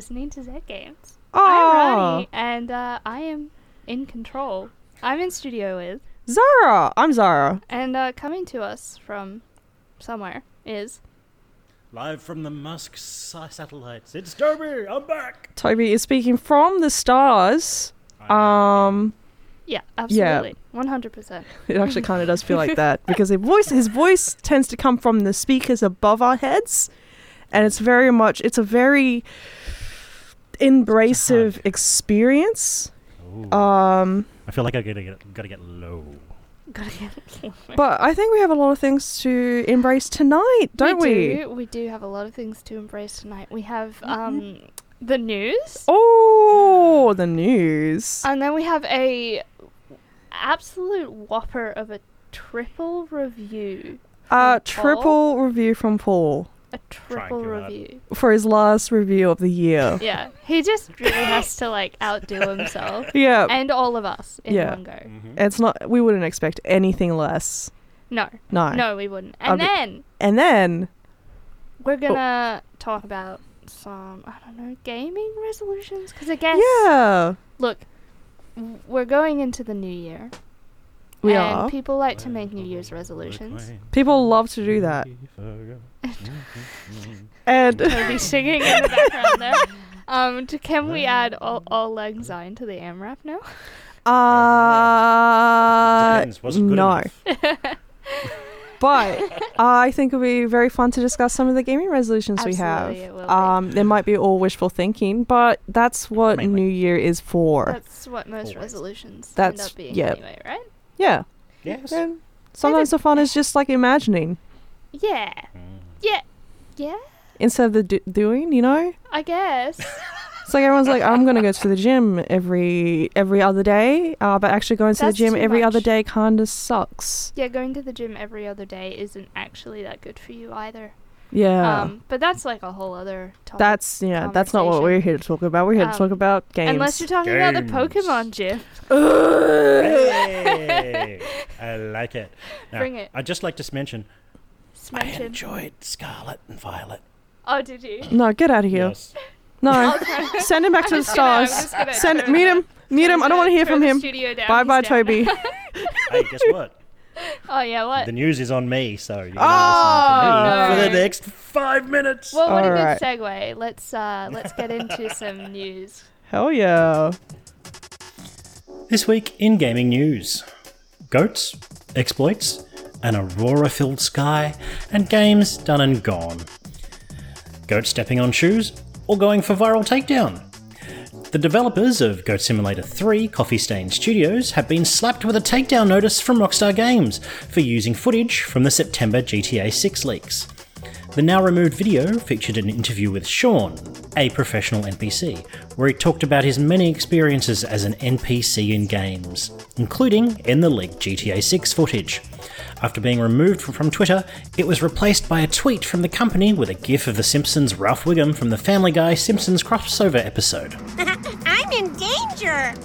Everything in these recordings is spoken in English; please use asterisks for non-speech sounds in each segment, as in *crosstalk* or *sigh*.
You're listening to Zed Games. Oh, I'm Ronnie, and uh, I am in control. I'm in studio with, Zara. I'm Zara. and uh, coming to us from somewhere is. Live from the Musk satellites. It's Toby. I'm back. Toby is speaking from the stars. Um, Yeah, absolutely. 100%. it actually kind of does feel like that because his voice, his voice tends to come from the speakers above our heads, and it's very much, it's a very embracive experience. Ooh. Um, I feel like I gotta get gotta get low. Gotta get *laughs* but I think we have a lot of things to embrace tonight, don't we? Do, we do have a lot of things to embrace tonight. We have um, the news. Oh, the news. And then we have a absolute whopper of a triple review. Uh, from Paul. triple review from Paul A triple Dracula. review. for his last review of the year. Yeah, he just really has to like outdo himself *laughs* Yeah, and all of us in Yeah. one go. Mm-hmm. it's not. We wouldn't expect anything less. No, No. no, we wouldn't. I'll And be- then And then, we're gonna talk about some I don't know gaming resolutions because I guess yeah, look, we're going into the new year. We and are. people like to make New Year's resolutions. People love to do that. And *laughs* Toby singing in the background there. *laughs* Um, d- can we add all, Auld Lang Syne to the AMRAP now? uh, Depends, was it good no. *laughs* but I think it'll be very fun to discuss some of the gaming resolutions we have. Absolutely, it will be. Um, there might be all wishful thinking, but that's what Mainly. New Year is for. That's what most Always. resolutions That's- end up being yeah. anyway, right? Yeah. Yes. And sometimes the fun is just like imagining Yeah. Mm. Yeah. Yeah, instead of the do- doing. You know, I guess. *laughs* it's like everyone's like, I'm gonna go to the gym every every other day, uh, but actually going to That's the gym too every other day kind of sucks. yeah, going to the gym every other day isn't actually that good for you either. Yeah. Um, but that's like a whole other topic. that's yeah. That's not what we're here to talk about. We're here to talk Um, about games. Unless you're talking about the Pokemon gym. *laughs* Hey, I like it. Now, Bring it. I'd just like to mention I Smash it. enjoyed Scarlet and Violet. Oh, did you? no, get out of here. Yes. No, *laughs* send him back to *laughs* the gonna- stars. gonna Send meet him. meet him. I don't want to hear from him. Bye bye. Toby. Hey, guess what? *laughs* Oh yeah, what? The news is on me, so you Oh, gotta listen to me for the next five minutes. Well, what Alright. a good segue. Let's uh let's get into *laughs* some news. Hell yeah. This week in gaming news goats, exploits, an aurora filled sky, and games done and gone. Goat stepping on shoes, or going for viral takedown. The developers of Goat Simulator 3 Coffee Stain Studios have been slapped with a takedown notice from Rockstar Games for using footage from the September GTA 6 leaks. The now removed video featured an interview with Sean, a professional NPC, where he talked about his many experiences as an NPC in games, including in the leaked GTA 6 footage. After being removed from- from Twitter, it was replaced by a tweet from the company with a gif of The Simpsons' Ralph Wiggum from the Family Guy Simpsons crossover episode. *laughs*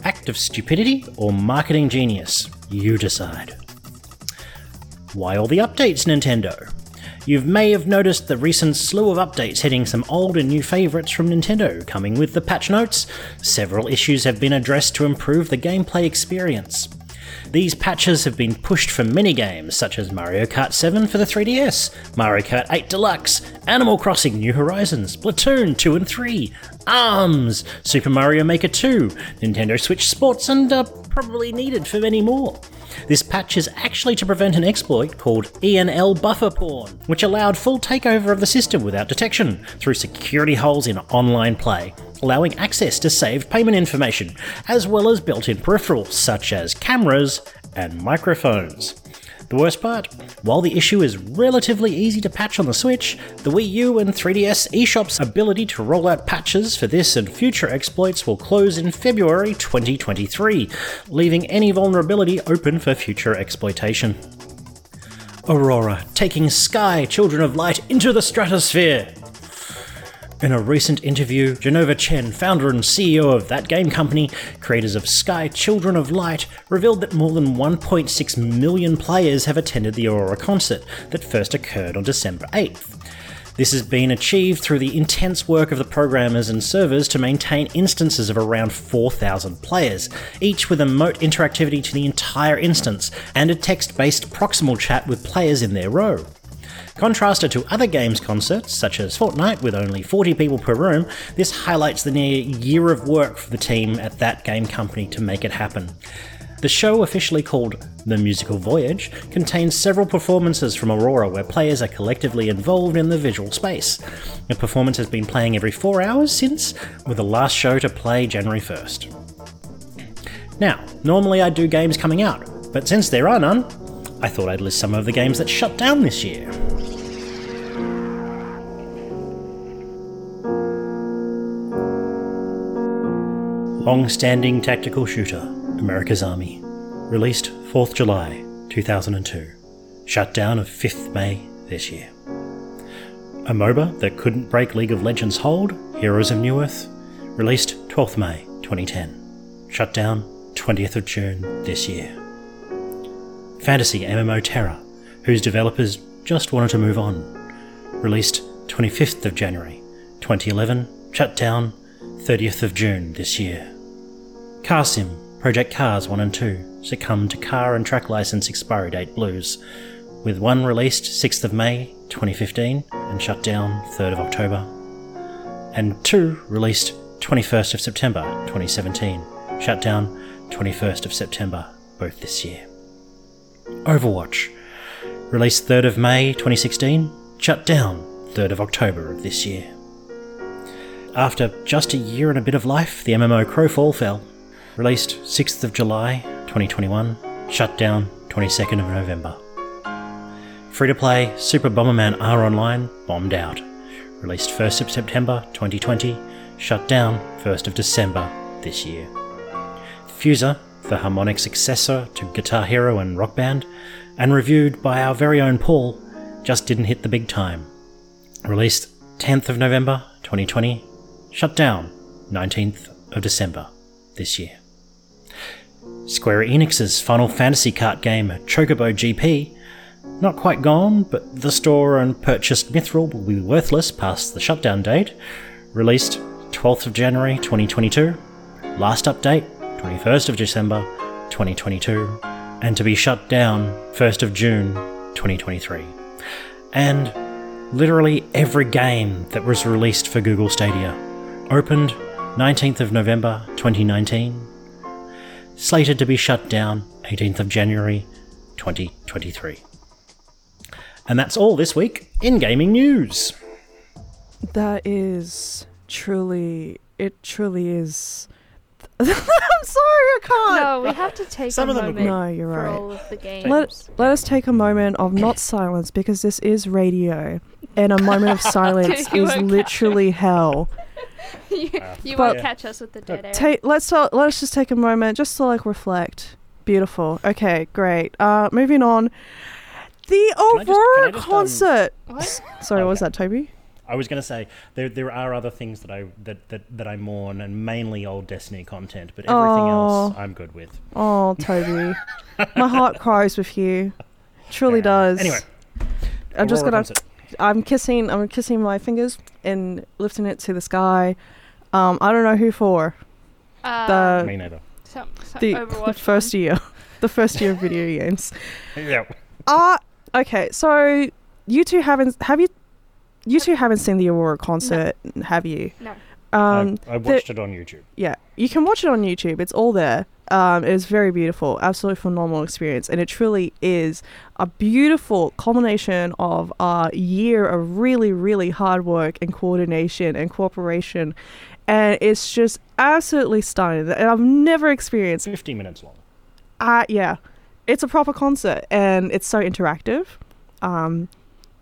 Act of stupidity or marketing genius? You decide. Why all the updates, Nintendo? You may have noticed the recent slew of updates hitting some old and new favourites from Nintendo, coming with the patch notes. Several issues have been addressed to improve the gameplay experience. These patches have been pushed for many games such as Mario Kart 7 for the 3DS, Mario Kart 8 Deluxe, Animal Crossing New Horizons, Splatoon 2 and 3, ARMS, Super Mario Maker 2, Nintendo Switch Sports, and are probably needed for many more. This patch is actually to prevent an exploit called ENLBufferPwn, which allowed full takeover of the system without detection through security holes in online play, allowing access to saved payment information, as well as built in peripherals such as cameras and microphones. The worst part? While the issue is relatively easy to patch on the Switch, the Wii U and 3DS eShop's ability to roll out patches for this and future exploits will close in February 2023, leaving any vulnerability open for future exploitation. Aurora, taking Sky, Children of Light, into the stratosphere. In a recent interview, Jenova Chen, founder and CEO of that game company, creators of Sky Children of Light, revealed that more than 1.6 million players have attended the Aurora concert that first occurred on December 8th. This has been achieved through the intense work of the programmers and servers to maintain instances of around 4,000 players, each with emote interactivity to the entire instance and a text based proximal chat with players in their row. Contrasted to other games concerts, such as Fortnite with only 40 people per room, this highlights the near year of work for the team at that game company to make it happen. The show, officially called The Musical Voyage, contains several performances from Aurora where players are collectively involved in the visual space. The performance has been playing every four hours since, with the last show to play January 1st. Now, normally I do games coming out, but since there are none, I thought I'd list some of the games that shut down this year. Long standing tactical shooter, America's Army. Released 4th July 2002. Shut down of 5th May this year. A MOBA that couldn't break League of Legends' hold, Heroes of Newerth. Released 12th May 2010. Shut down 20th of June this year. Fantasy MMO TERA, whose developers just wanted to move on. Released 25th of January 2011. Shut down 30th of June this year. Car Sim, Project Cars 1 and 2 succumbed to car and track license expiry date blues, with one released 6th of May 2015 and shut down 3rd of October, and two released 21st of September 2017, shut down 21st of September both this year. Overwatch, released 3rd of May 2016, shut down 3rd of October of this year. After just a year and a bit of life, the MMO Crowfall fell. Released 6th of July 2021, shut down 22nd of November. Free to play Super Bomberman R Online bombed out. Released 1st of September 2020, shut down 1st of December this year. Fuser, the harmonic successor to Guitar Hero and Rock Band, and reviewed by our very own Paul, just didn't hit the big time. Released 10th of November 2020, shut down 19th of December this year. Square Enix's Final Fantasy kart game Chocobo GP, not quite gone, but the store and purchased Mithril will be worthless past the shutdown date. Released 12th of January 2022, last update 21st of December 2022, and to be shut down 1st of June 2023. And literally every game that was released for Google Stadia. Opened 19th of November 2019, slated to be shut down 18th of January 2023. And that's all this week in gaming news. That is truly, it truly is. *laughs* I'm sorry, I can't. No, we have to take Some a of them moment. No, you're for right. all of the games. Let, let us take a moment of not silence because this is radio, and a moment of *laughs* silence You is literally hell. *laughs* you you won't catch us with the dead air. Take let's uh, let's just take a moment just to like reflect. Beautiful. Okay, great. Uh, moving on. The I just- can Aurora just, um, concert. What? Sorry, what was that, Toby? I was going to say there there are other things that I that, that, that I mourn and mainly old Destiny content, but everything else Oh. I'm good with. Oh, Toby, my heart *laughs* cries with you. Truly Yeah. does. Anyway, I'm just gonna. concert. I'm kissing. I'm kissing my fingers and lifting it to the sky. Um, I don't know who for. Uh, The Me neither. some, some the, the Overwatch first one. year, *laughs* the first year of video *laughs* games. Yeah. Uh okay. So you two haven't have you? You two haven't seen the Aurora concert, have you? No. Um, I, I watched it on YouTube. yeah, you can watch it on YouTube. It's all there. Um, was very beautiful, absolutely phenomenal experience, and it truly is a beautiful culmination of a year of really, really hard work and coordination and cooperation, and it's just absolutely stunning. And I've never experienced 50 minutes long. uh, yeah. it's a proper concert and it's so interactive. Um,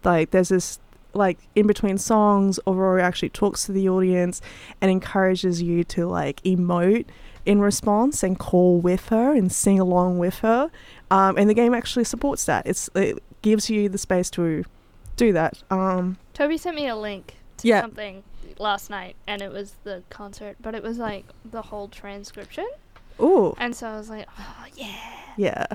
like there's this like in between songs, Aurora actually talks to the audience and encourages you to like emote in response and call with her and sing along with her. Um, and the game actually supports that. It's it gives you the space to do that. Um, Toby sent me a link to Yeah. something last night, and it was the concert, but it was like the whole transcription, ooh, and so I was like, oh yeah, yeah.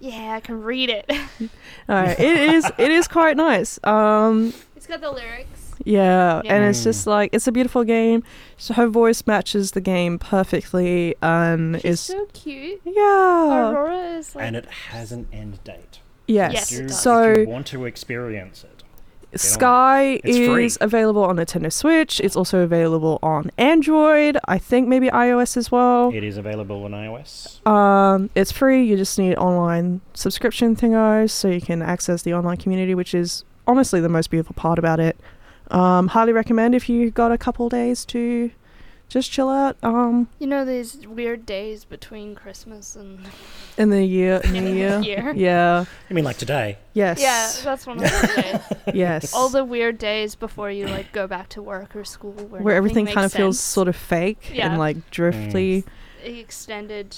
yeah, I can read it. *laughs* Uh, it is it is quite nice. Um, it's got the lyrics. Yeah, Yeah. and it's Mm. just like it's a beautiful game. So her voice matches the game perfectly, and She's is so cute. yeah, Aurora is like and it has an end date. yes. Yes, it Do- does. so if you want to experience it, Sky It's free. is available on Nintendo Switch. It's also available on Android. I think maybe iOS as well. it is available on iOS. Um, it's free. You just need online subscription thingos so you can access the online community, which is honestly the most beautiful part about it. Um, highly recommend if you got a couple days to just chill out. Um, you know these weird days between Christmas and in the year, *laughs* in the year, year. yeah, I mean, like today. yes, Yeah, that's one of those days. *laughs* yes. All the weird days before you like go back to work or school, where, where everything nothing kind of makes feels sort of fake Yeah. and like drifty. The extended.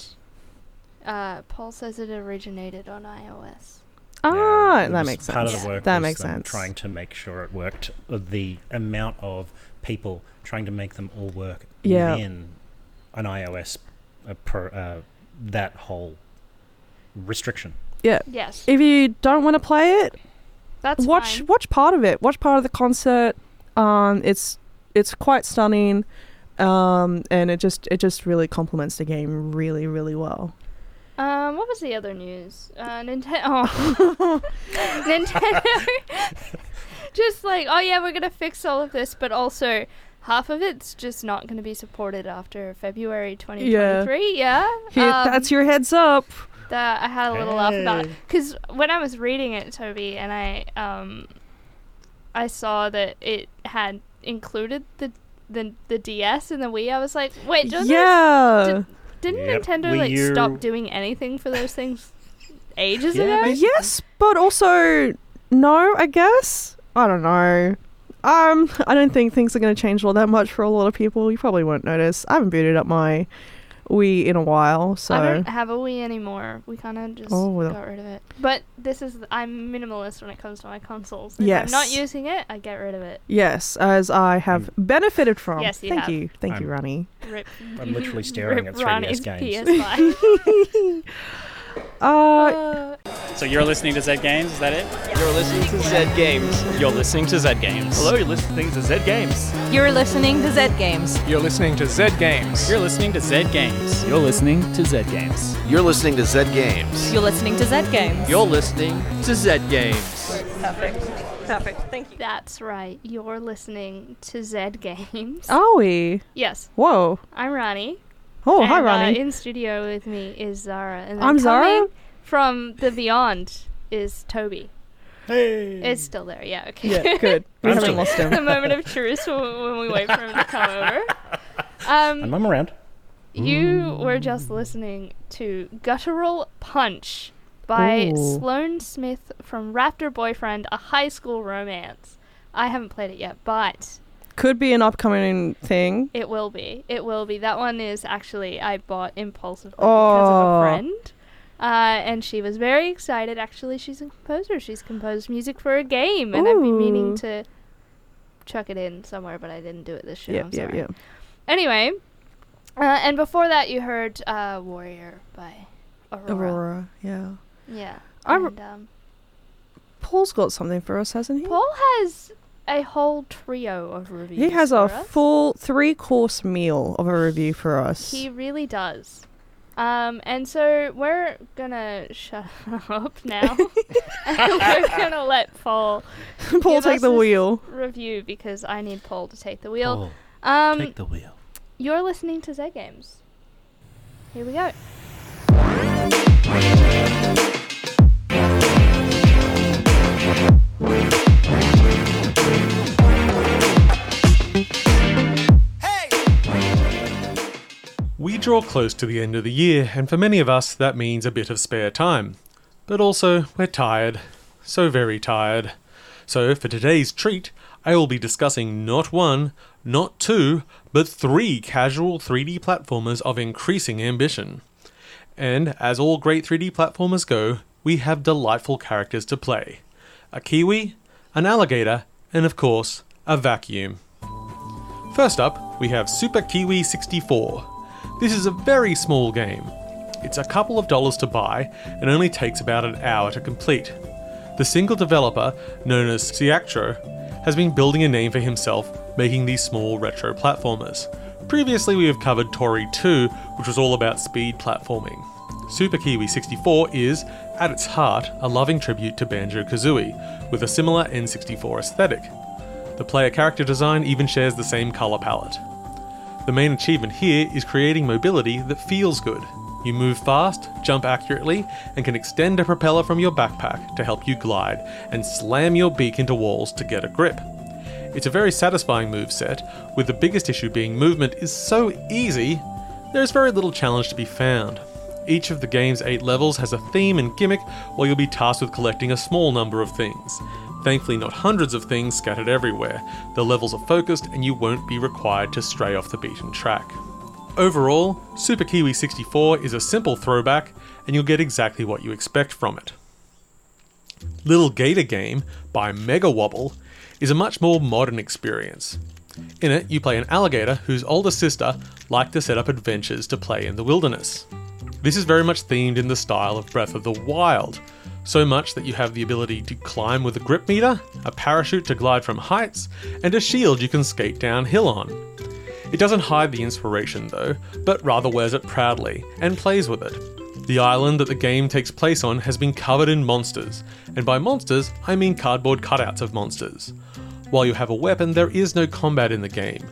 Uh, Paul says it originated on iOS. Ah, it that was makes Part sense. of the work that was, makes um, sense. Trying to make sure it worked. uh, The amount of people trying to make them all work Yeah. within an iOS, uh, per, uh, that whole restriction. yeah. Yes, If you don't want to play it, that's watch fine. watch part of it. Watch part of the concert. Um, it's it's quite stunning, um, and it just it just really complements the game really really well. Um, what was the other news? Uh, *laughs* *laughs* Nintendo. Oh. *laughs* Nintendo. just like, oh yeah, we're gonna fix all of this, but also half of it's just not gonna be supported after February 2023. Yeah. Here, Um, that's your heads up. that I had a little laugh about Hey. because when I was reading it, Toby, and I um, I saw that it had included the the the DS and the Wii. I was like, wait, Yeah. did- didn't Yep, Nintendo Wii like U. stop doing anything for those things *laughs* ages Yeah, ago? they- yes, but also no. I guess I don't know. Um, *laughs* I don't think things are going to change all that much for a lot of people. You probably won't notice. I haven't booted up my Wii in a while, so I don't have a Wii anymore. We kind of just Oh, well. got rid of it. But this is I'm minimalist when it comes to my consoles. If Yes. I'm not using it, I get rid of it. yes, as I have benefited from. Yes, you thank have. you, thank you, I'm- Ronnie. Rip. I'm *laughs* literally staring Rip at 3DS Ronnie's games. PS5. *laughs* Uh, Uh, So you're listening to Zed Games, is that it? You're listening to Zed Games. You're listening to Zed Games. Hello, you're listening to Zed Games. You're listening to Zed Games. You're listening to Zed Games. You're listening to Zed Games. You're listening to Zed Games. You're listening to Zed Games. You're listening to Zed Games. You're listening to Zed Games. Perfect. Perfect. Thank you. that's right. You're listening to Zed Games. are we? Yes, Whoa. I'm Ronnie. Oh, and, hi, uh, Ronnie. in studio with me is Zara. And I'm Zara? Coming From the beyond is Toby. Hey. It's still there. Yeah. Okay. yeah, *laughs* good. We I'm haven't still- lost him. the moment of truth when, when we wait for him to come over. *laughs* and Um, I'm around. you were just listening to Guttural Punch by Ooh. Sloane Smith from Raptor Boyfriend, a high school romance. I haven't played it yet, but Could be an upcoming thing. it will be. It will be. That one is actually I bought impulsively because of Oh. a friend. Uh, and she was very excited. Actually, she's a composer. She's composed music for a game, and I've been meaning to chuck it in somewhere, but I didn't do it this show. Yep, I'm yep, sorry. yep. Anyway, uh, and before that, you heard uh, "Warrior" by Aurora. Aurora, yeah. Yeah. And, um, Paul's got something for us, hasn't he? Paul has a whole trio of reviews. he has a us. full three course meal of a review for us. He really does. Um, and so we're gonna shut *laughs* up now. and *laughs* we're gonna let Paul *laughs* Paul give take us the wheel. review because I need Paul to take the wheel. Oh, um, take the wheel. you're listening to Z Games. Here we go. We draw close to the end of the year, and for many of us, that means a bit of spare time. but also we're tired. So very tired. So for today's treat, I will be discussing not one, not two, but three casual 3D platformers of increasing ambition. And as all great 3D platformers go, we have delightful characters to play a kiwi, an alligator, and of course, a vacuum. First up, we have Super Kiwi 64. This is a very small game. It's a couple of dollars to buy and only takes about an hour to complete. The single developer, known as Siactro, has been building a name for himself making these small retro platformers. Previously, we have covered Toree 2, which was all about speed platforming. Super Kiwi 64 is, at its heart, a loving tribute to Banjo Kazooie, with a similar N64 aesthetic. The player character design even shares the same colour palette. The main achievement here is creating mobility that feels good. You move fast, jump accurately, and can extend a propeller from your backpack to help you glide and slam your beak into walls to get a grip. It's a very satisfying move set, with the biggest issue being movement is so easy, there's very little challenge to be found. Each of the game's eight levels has a theme and gimmick, while you'll be tasked with collecting a small number of things. Thankfully, not hundreds of things scattered everywhere. The levels are focused, and you won't be required to stray off the beaten track. Overall, Super Kiwi 64 is a simple throwback, and you'll get exactly what you expect from it. Little Gator Game by Mega Wobble is a much more modern experience. In it, you play an alligator whose older sister liked to set up adventures to play in the wilderness. This is very much themed in the style of Breath of the Wild, so much that you have the ability to climb with a grip meter, a parachute to glide from heights, and a shield you can skate downhill on. It doesn't hide the inspiration though, but rather wears it proudly and plays with it. The island that the game takes place on has been covered in monsters, and by monsters, I mean cardboard cutouts of monsters. While you have a weapon, there is no combat in the game.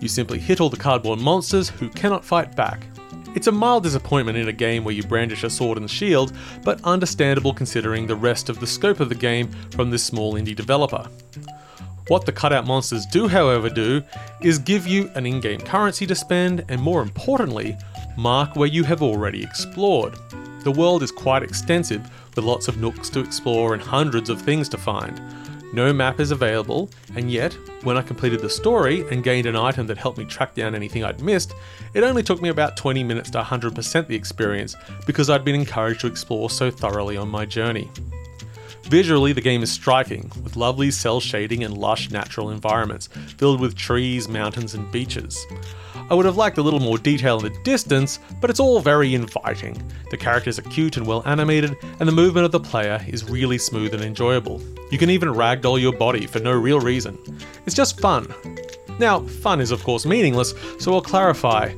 You simply hit all the cardboard monsters who cannot fight back. It's a mild disappointment in a game where you brandish a sword and shield, but understandable considering the rest of the scope of the game from this small indie developer. What the cutout monsters do, however, do is give you an in game currency to spend, and more importantly, mark where you have already explored. The world is quite extensive, with lots of nooks to explore and hundreds of things to find. No map is available, and yet, when I completed the story and gained an item that helped me track down anything I'd missed, it only took me about 20 minutes to 100% the experience because I'd been encouraged to explore so thoroughly on my journey. Visually, the game is striking, with lovely cel shading and lush natural environments, filled with trees, mountains, and beaches. I would have liked a little more detail in the distance, but it's all very inviting. The characters are cute and well animated, and the movement of the player is really smooth and enjoyable. You can even ragdoll your body for no real reason. It's just fun. Now, fun is of course meaningless, so I'll clarify.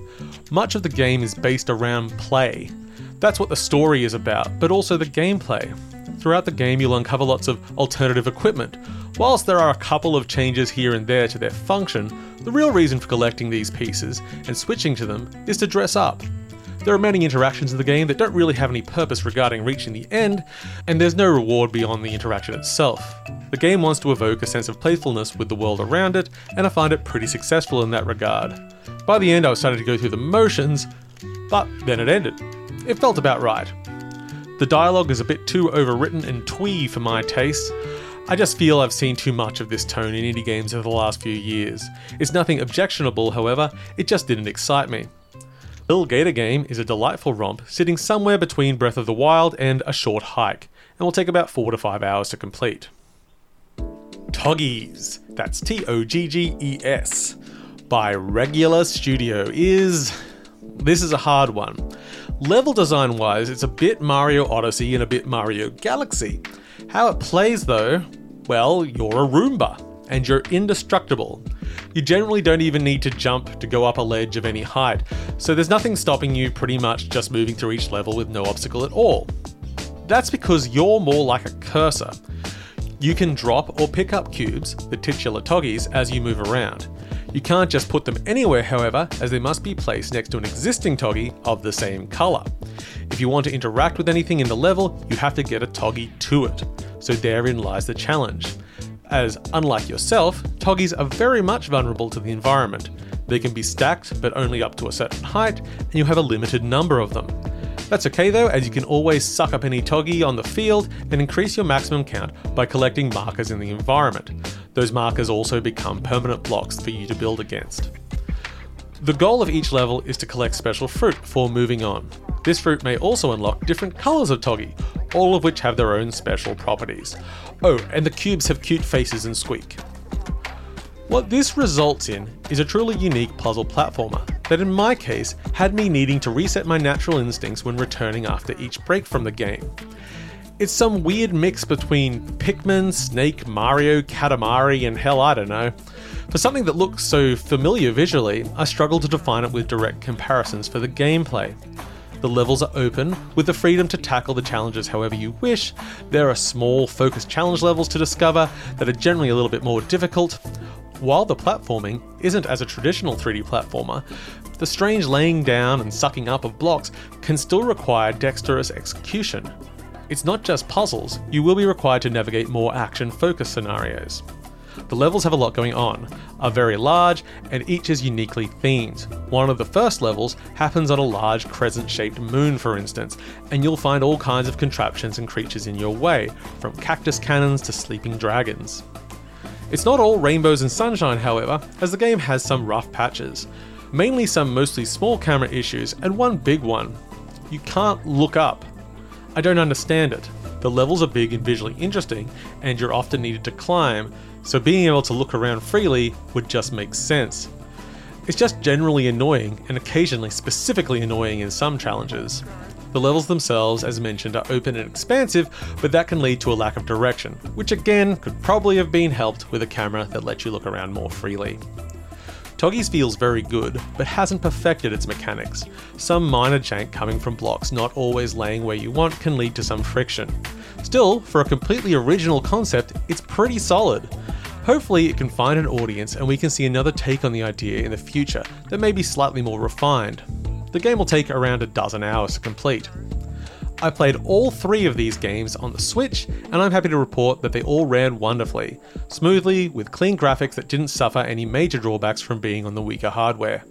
Much of the game is based around play. That's what the story is about, but also the gameplay. Throughout the game, you'll uncover lots of alternative equipment. Whilst there are a couple of changes here and there to their function, the real reason for collecting these pieces and switching to them is to dress up. There are many interactions in the game that don't really have any purpose regarding reaching the end, and there's no reward beyond the interaction itself. The game wants to evoke a sense of playfulness with the world around it, and I find it pretty successful in that regard. By the end, I was starting to go through the motions, but then it ended. It felt about right. The dialogue is a bit too overwritten and twee for my taste. I just feel I've seen too much of this tone in indie games over the last few years. It's nothing objectionable, however, it just didn't excite me. Little Gator Game is a delightful romp sitting somewhere between Breath of the Wild and a short hike, and will take about 4 to 5 hours to complete. Togges, that's T O G G E S, by Regular Studio is. This is a hard one. Level design wise, it's a bit Mario Odyssey and a bit Mario Galaxy. How it plays though, well, you're a Roomba, and you're indestructible. You generally don't even need to jump to go up a ledge of any height, so there's nothing stopping you pretty much just moving through each level with no obstacle at all. That's because you're more like a cursor. You can drop or pick up cubes, the titular toggies, as you move around. You can't just put them anywhere, however, as they must be placed next to an existing toggy of the same colour. If you want to interact with anything in the level, you have to get a toggy to it. So therein lies the challenge. As, unlike yourself, toggies are very much vulnerable to the environment. They can be stacked, but only up to a certain height, and you have a limited number of them. That's okay though, as you can always suck up any Toggy on the field and increase your maximum count by collecting markers in the environment. Those markers also become permanent blocks for you to build against. The goal of each level is to collect special fruit before moving on. This fruit may also unlock different colours of Toggy, all of which have their own special properties. Oh, and the cubes have cute faces and squeak. What this results in is a truly unique puzzle platformer that, in my case, had me needing to reset my natural instincts when returning after each break from the game. It's some weird mix between Pikmin, Snake, Mario, Katamari, and hell, I don't know. For something that looks so familiar visually, I struggle to define it with direct comparisons for the gameplay. The levels are open, with the freedom to tackle the challenges however you wish. There are small, focused challenge levels to discover that are generally a little bit more difficult. While the platforming isn't as a traditional 3D platformer, the strange laying down and sucking up of blocks can still require dexterous execution. It's not just puzzles, you will be required to navigate more action focused scenarios. The levels have a lot going on, are very large, and each is uniquely themed. One of the first levels happens on a large crescent shaped moon, for instance, and you'll find all kinds of contraptions and creatures in your way, from cactus cannons to sleeping dragons. It's not all rainbows and sunshine, however, as the game has some rough patches. Mainly some mostly small camera issues, and one big one. You can't look up. I don't understand it. The levels are big and visually interesting, and you're often needed to climb, so being able to look around freely would just make sense. It's just generally annoying, and occasionally specifically annoying in some challenges. The levels themselves, as mentioned, are open and expansive, but that can lead to a lack of direction, which again could probably have been helped with a camera that lets you look around more freely. Togges feels very good, but hasn't perfected its mechanics. Some minor jank coming from blocks not always laying where you want can lead to some friction. Still, for a completely original concept, it's pretty solid. Hopefully, it can find an audience and we can see another take on the idea in the future that may be slightly more refined. The game will take around a dozen hours to complete. I played all three of these games on the Switch, and I'm happy to report that they all ran wonderfully, smoothly, with clean graphics that didn't suffer any major drawbacks from being on the weaker hardware.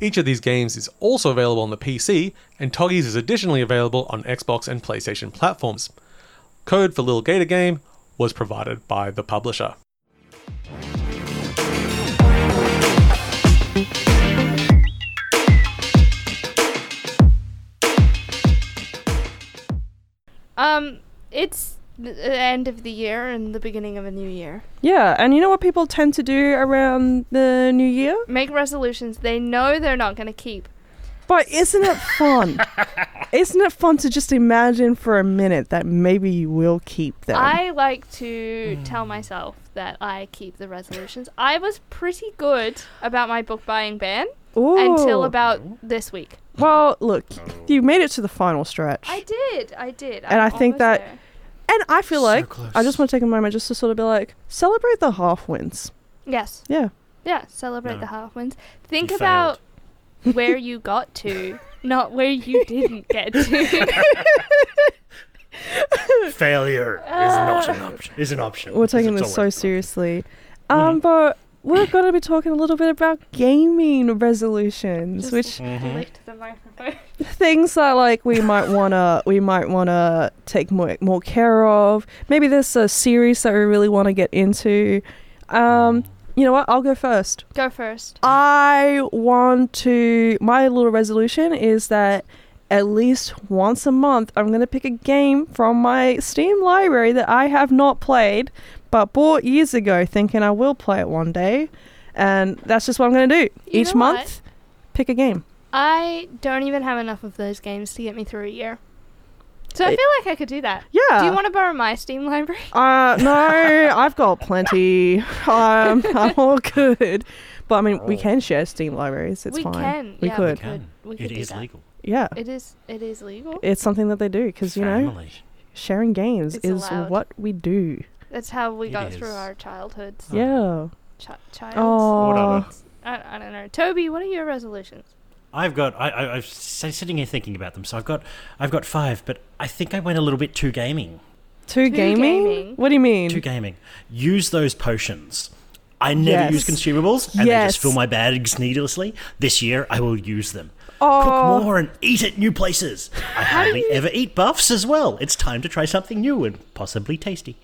Each of these games is also available on the PC, and Togges is additionally available on Xbox and PlayStation platforms. Code for Lil Gator Game was provided by the publisher. Um, it's the end of the year and the beginning of a new year. Yeah, and you know what people tend to do around the new year? Make resolutions they know they're not going to keep. But isn't it fun? *laughs* isn't it fun to just imagine for a minute that maybe you will keep them? I like to tell myself that I keep the resolutions. I was pretty good about my book buying ban until about this week. Well, look, you made it to the final stretch. I did. I did. and I I'm think that there. and I feel So like close. I just want to take a moment just to sort of be like celebrate the half wins. Yes. Yeah. Yeah, celebrate No. the half wins. Think You about where you got to, *laughs* not where you didn't get to. *laughs* Failure is not an *laughs* option. Is an option. We're taking It's this so always- seriously. Um but we're going to be talking a little bit about gaming resolutions, Just which licked the microphone. *laughs* things that like we might wanna we might wanna take more more care of. Maybe there's a series that we really want to get into. Um, you know what? I'll go first. Go first. I want to. My little resolution is that at least once a month, I'm going to pick a game from my Steam library that I have not played, but bought years ago, thinking I will play it one day. And that's just what I'm going to do. You Each know what? month, pick a game. I don't even have enough of those games to get me through a year. So I feel like I could do that. Yeah. Do you want to borrow my Steam library? Uh, no, *laughs* I've got plenty. Um, I'm all good. But I mean, we can share Steam libraries. It's we fine. can. We yeah, could. We could. We could It do that. legal. Yeah. It is. It is legal. It's something that they do because, you know, sharing games It's is allowed. what we do. That's how we It got through our childhoods. Yeah. Ch- child. Oh. Whatever. I, I don't know. Toby, what are your resolutions? I've got. I, I, I'm sitting here thinking about them. So I've got. I've got five, but I think I went a little bit too gaming. Too, Too gaming? gaming. What do you mean? Too gaming. Use those potions. I never use consumables, and they just fill my bags needlessly. This year, I will use them. Oh. Cook more and eat at new places. I hardly ever eat buffs as well. It's time to try something new and possibly tasty.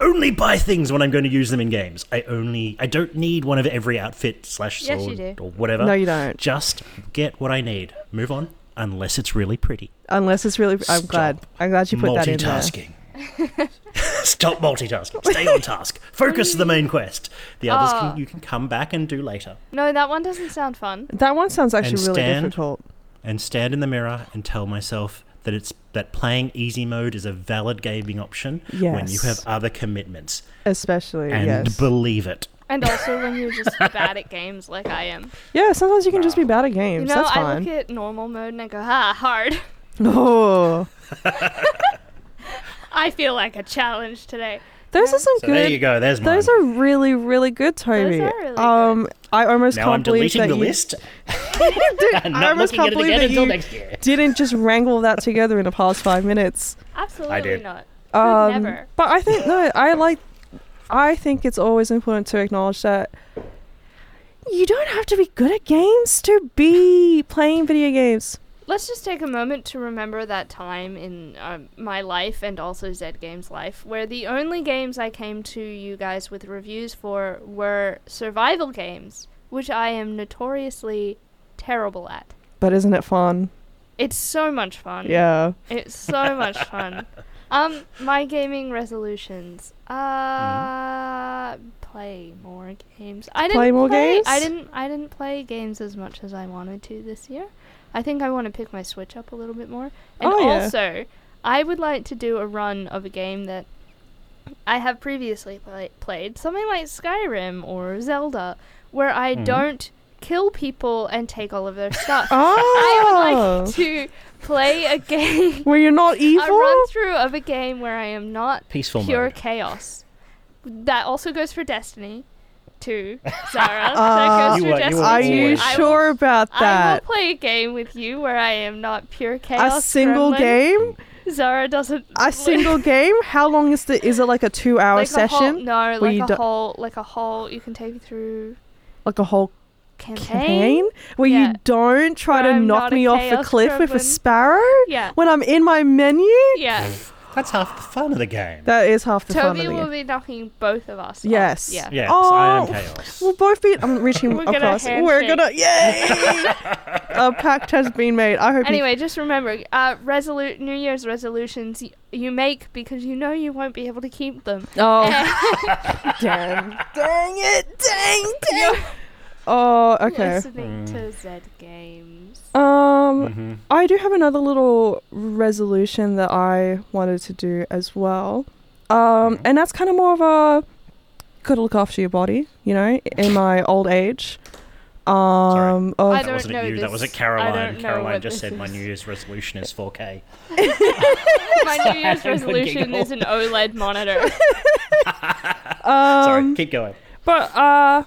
Only buy things when I'm going to use them in games. I only I don't need one of every outfit slash Yes, sword do. or whatever. No, you don't. Just get what I need. Move on. Unless it's really pretty. Unless it's really. I'm glad. I'm glad you put that in there. Multitasking. *laughs* Stop multitasking. Stay on task. Focus the main quest. The others Ah. can, you can come back and do later. No, that one doesn't sound fun. That one sounds actually And really stand- difficult. And stand in the mirror and tell myself that it's that playing easy mode is a valid gaming option when you have other commitments. Especially, And yes. believe it. And also when you're just *laughs* bad at games like I am. yeah, sometimes you can just be bad at games. You games. know, That's I look at normal mode and I go, ah, hard. *laughs* oh. *laughs* I feel like a challenge today. Those are some So good. there you go, there's Those are really, really good, Toby. Those are really um, I almost Now can't I'm believe deleting that the you, list. *laughs* *laughs* I and not almost can't at it believe that you *laughs* didn't just wrangle that together in the past five minutes. Absolutely I did. not. Um, never. But I think no, I like. I think it's always important to acknowledge that you don't have to be good at games to be playing video games. Let's just take a moment to remember that time in um, my life and also Zed Games' life where the only games I came to you guys with reviews for were survival games, which I am notoriously terrible at. But isn't it fun? It's so much fun. Yeah. It's so much fun. *laughs* Um, my gaming resolutions. Uh, play more games. I didn't Play more play, games? I didn't. I didn't play games as much as I wanted to this year. I think I want to pick my Switch up a little bit more. And Oh, yeah. also, I would like to do a run of a game that I have previously play- played, something like Skyrim or Zelda, where I. Mhm. don't kill people and take all of their *laughs* stuff. Oh. I would like to play a game, *laughs* Where you're not evil. a run through of a game where I am not Peaceful pure mode. chaos. That also goes for Destiny, too, Zara. *laughs* Uh, You for are- you Destiny. are Are you always- will- sure about that? I will play a game with you where I am not pure chaos. A single gremlin. game? Zara doesn't. A single *laughs* game? How long is the? Is it like a two-hour like a whole- session? no, like a do- whole, like a whole. You can take me through Like a whole campaign. campaign where Yeah. you don't try Where to I'm knock me off a chaos cliff with a sparrow Yeah, when I'm in my menu. yeah. That's half the fun of the game. That is half the fun Toby of the game. Toby will game. be knocking both of us. off. Yes. Yeah. Yes, I am Oh, chaos. We'll both be. I'm reaching *laughs* We're gonna across. We're handshake. gonna. Yay! *laughs* a pact has been made. I hope. you- Anyway, just remember, uh, resolu- New Year's resolutions y- you make because you know you won't be able to keep them. oh, *laughs* damn! Dang it! Dang! dang. Oh, okay. Listening to Z Games. Um, Mhm. I do have another little resolution that I wanted to do as well. Um, and that's kind of more of a gotta look after your body, you know, in my old age. Um, of I That don't wasn't know you. That was at I Caroline. Caroline just this said my. New Year's resolution is 4K. *laughs* *laughs* My New Year's *laughs* resolution is an OLED monitor. um, Sorry, keep going. But uh,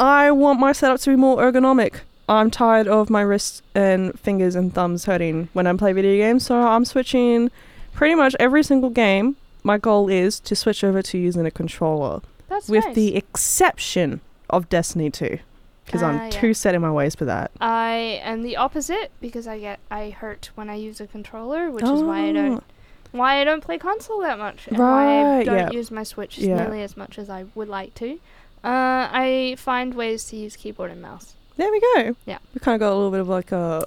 I want my setup to be more ergonomic. I'm tired of my wrists and fingers and thumbs hurting when I play video games, so I'm switching pretty much every single game. My goal is to switch over to using a controller, That's with nice. the exception of Destiny 2, because Ah, I'm yeah. too set in my ways for that. I am the opposite because I get I hurt when I use a controller, which is why I Oh. don't why I don't play console that much and why I don't yeah. use my Switch Yeah. nearly as much as I would like to. Uh, I find ways to use keyboard and mouse, There we go. Yeah. We kind of got a little bit of like a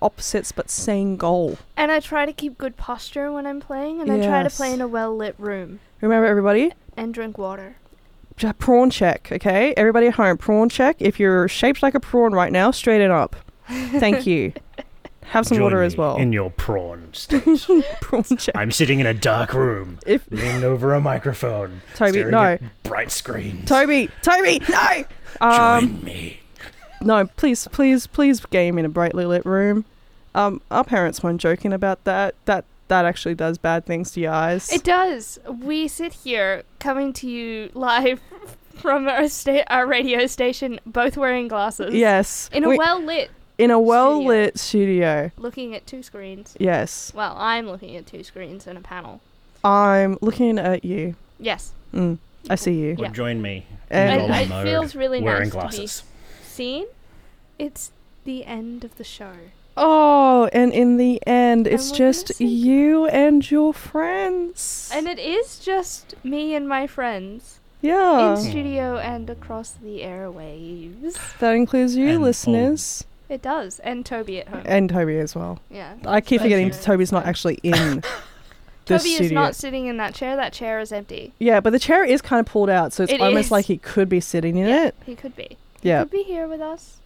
opposites but same goal. and I try to keep good posture when I'm playing, and I try to play in a well lit room Remember, everybody, and drink water. Prawn check, okay? Everybody at home, prawn check. If you're shaped like a prawn right now, straighten up. Thank you. *laughs* Have some Join water as me well. In your prawn state. *laughs* prawn check. I'm sitting in a dark room, If leaning over a microphone. *laughs* Toby, staring no. at bright screens. Toby, Toby, no. Um, Join me. no, please, please, please game in a brightly lit room. Um, our parents weren't joking about that. That that actually does bad things to your eyes. It does. We sit here coming to you live *laughs* from our sta- our radio station, both wearing glasses. yes. In a We- well lit, in a well lit studio. looking at two screens. Yes. Well, I'm looking at two screens and a panel. I'm looking at you. Yes. Mm, I see you. Yeah. Join me. And- in And it mode, feels really wearing nice glasses. to be seen. It's the end of the show. Oh, and in the end, it's we're gonna just sing. you and your friends. And it is just me and my friends yeah. in studio and across the airwaves. that includes you, And listeners, It does, and Toby at home. and Toby as well. yeah. I keep forgetting true. Toby's not actually in *laughs* the Toby studio. is not sitting in that chair. That chair is empty. yeah, but the chair is kind of pulled out, so it's It almost is. like he could be sitting in it. He could be. Yeah. He could be here with us.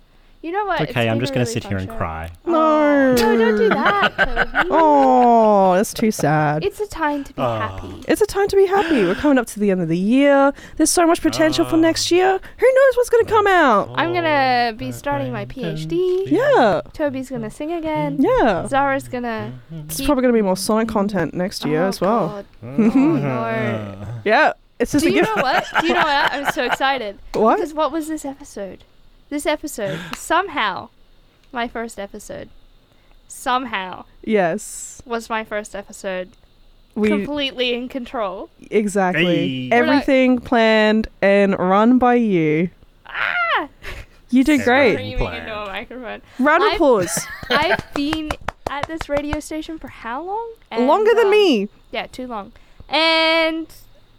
You know what? It's okay, I'm just going to really sit here and show. cry. No. No, don't do that, Oh, *laughs* that's too sad. It's a time to be Ah. happy. It's a time to be happy. We're coming up to the end of the year. There's so much potential for next year. Who knows what's going to come out? I'm gonna be starting my PhD. Yeah. Toby's gonna sing again. Yeah. Zara's gonna. It's probably going to be more Sonic content next year Oh, as well. God. *laughs* Oh, no. Yeah. It's just Do a you gift. know what? Do you know what? I'm so excited. *laughs* What? Because what was this episode? This episode somehow, my first episode, somehow Yes. was my first episode. We completely in control. exactly Hey. We're everything planned and run by you. Ah! You did great. Into a microphone. Round of I've- applause. *laughs* I've been at this radio station for how long? And, Longer than um, me. Yeah, too long. And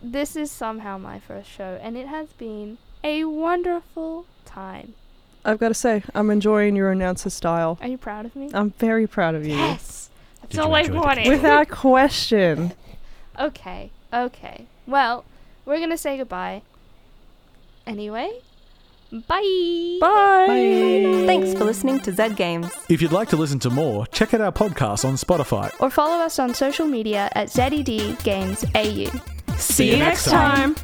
this is somehow my first show, and it has been a wonderful time. I've got to say, I'm enjoying your announcer style. Are you proud of me? I'm very proud of you. yes, that's Did you all I wanted. Without *laughs* question. okay, okay. Well, we're gonna say goodbye. Anyway, bye. Bye. Thanks for listening to Zed Games. If you'd like to listen to more, check out our podcast on Spotify. Or follow us on social media at ZED Games AU. See you next time.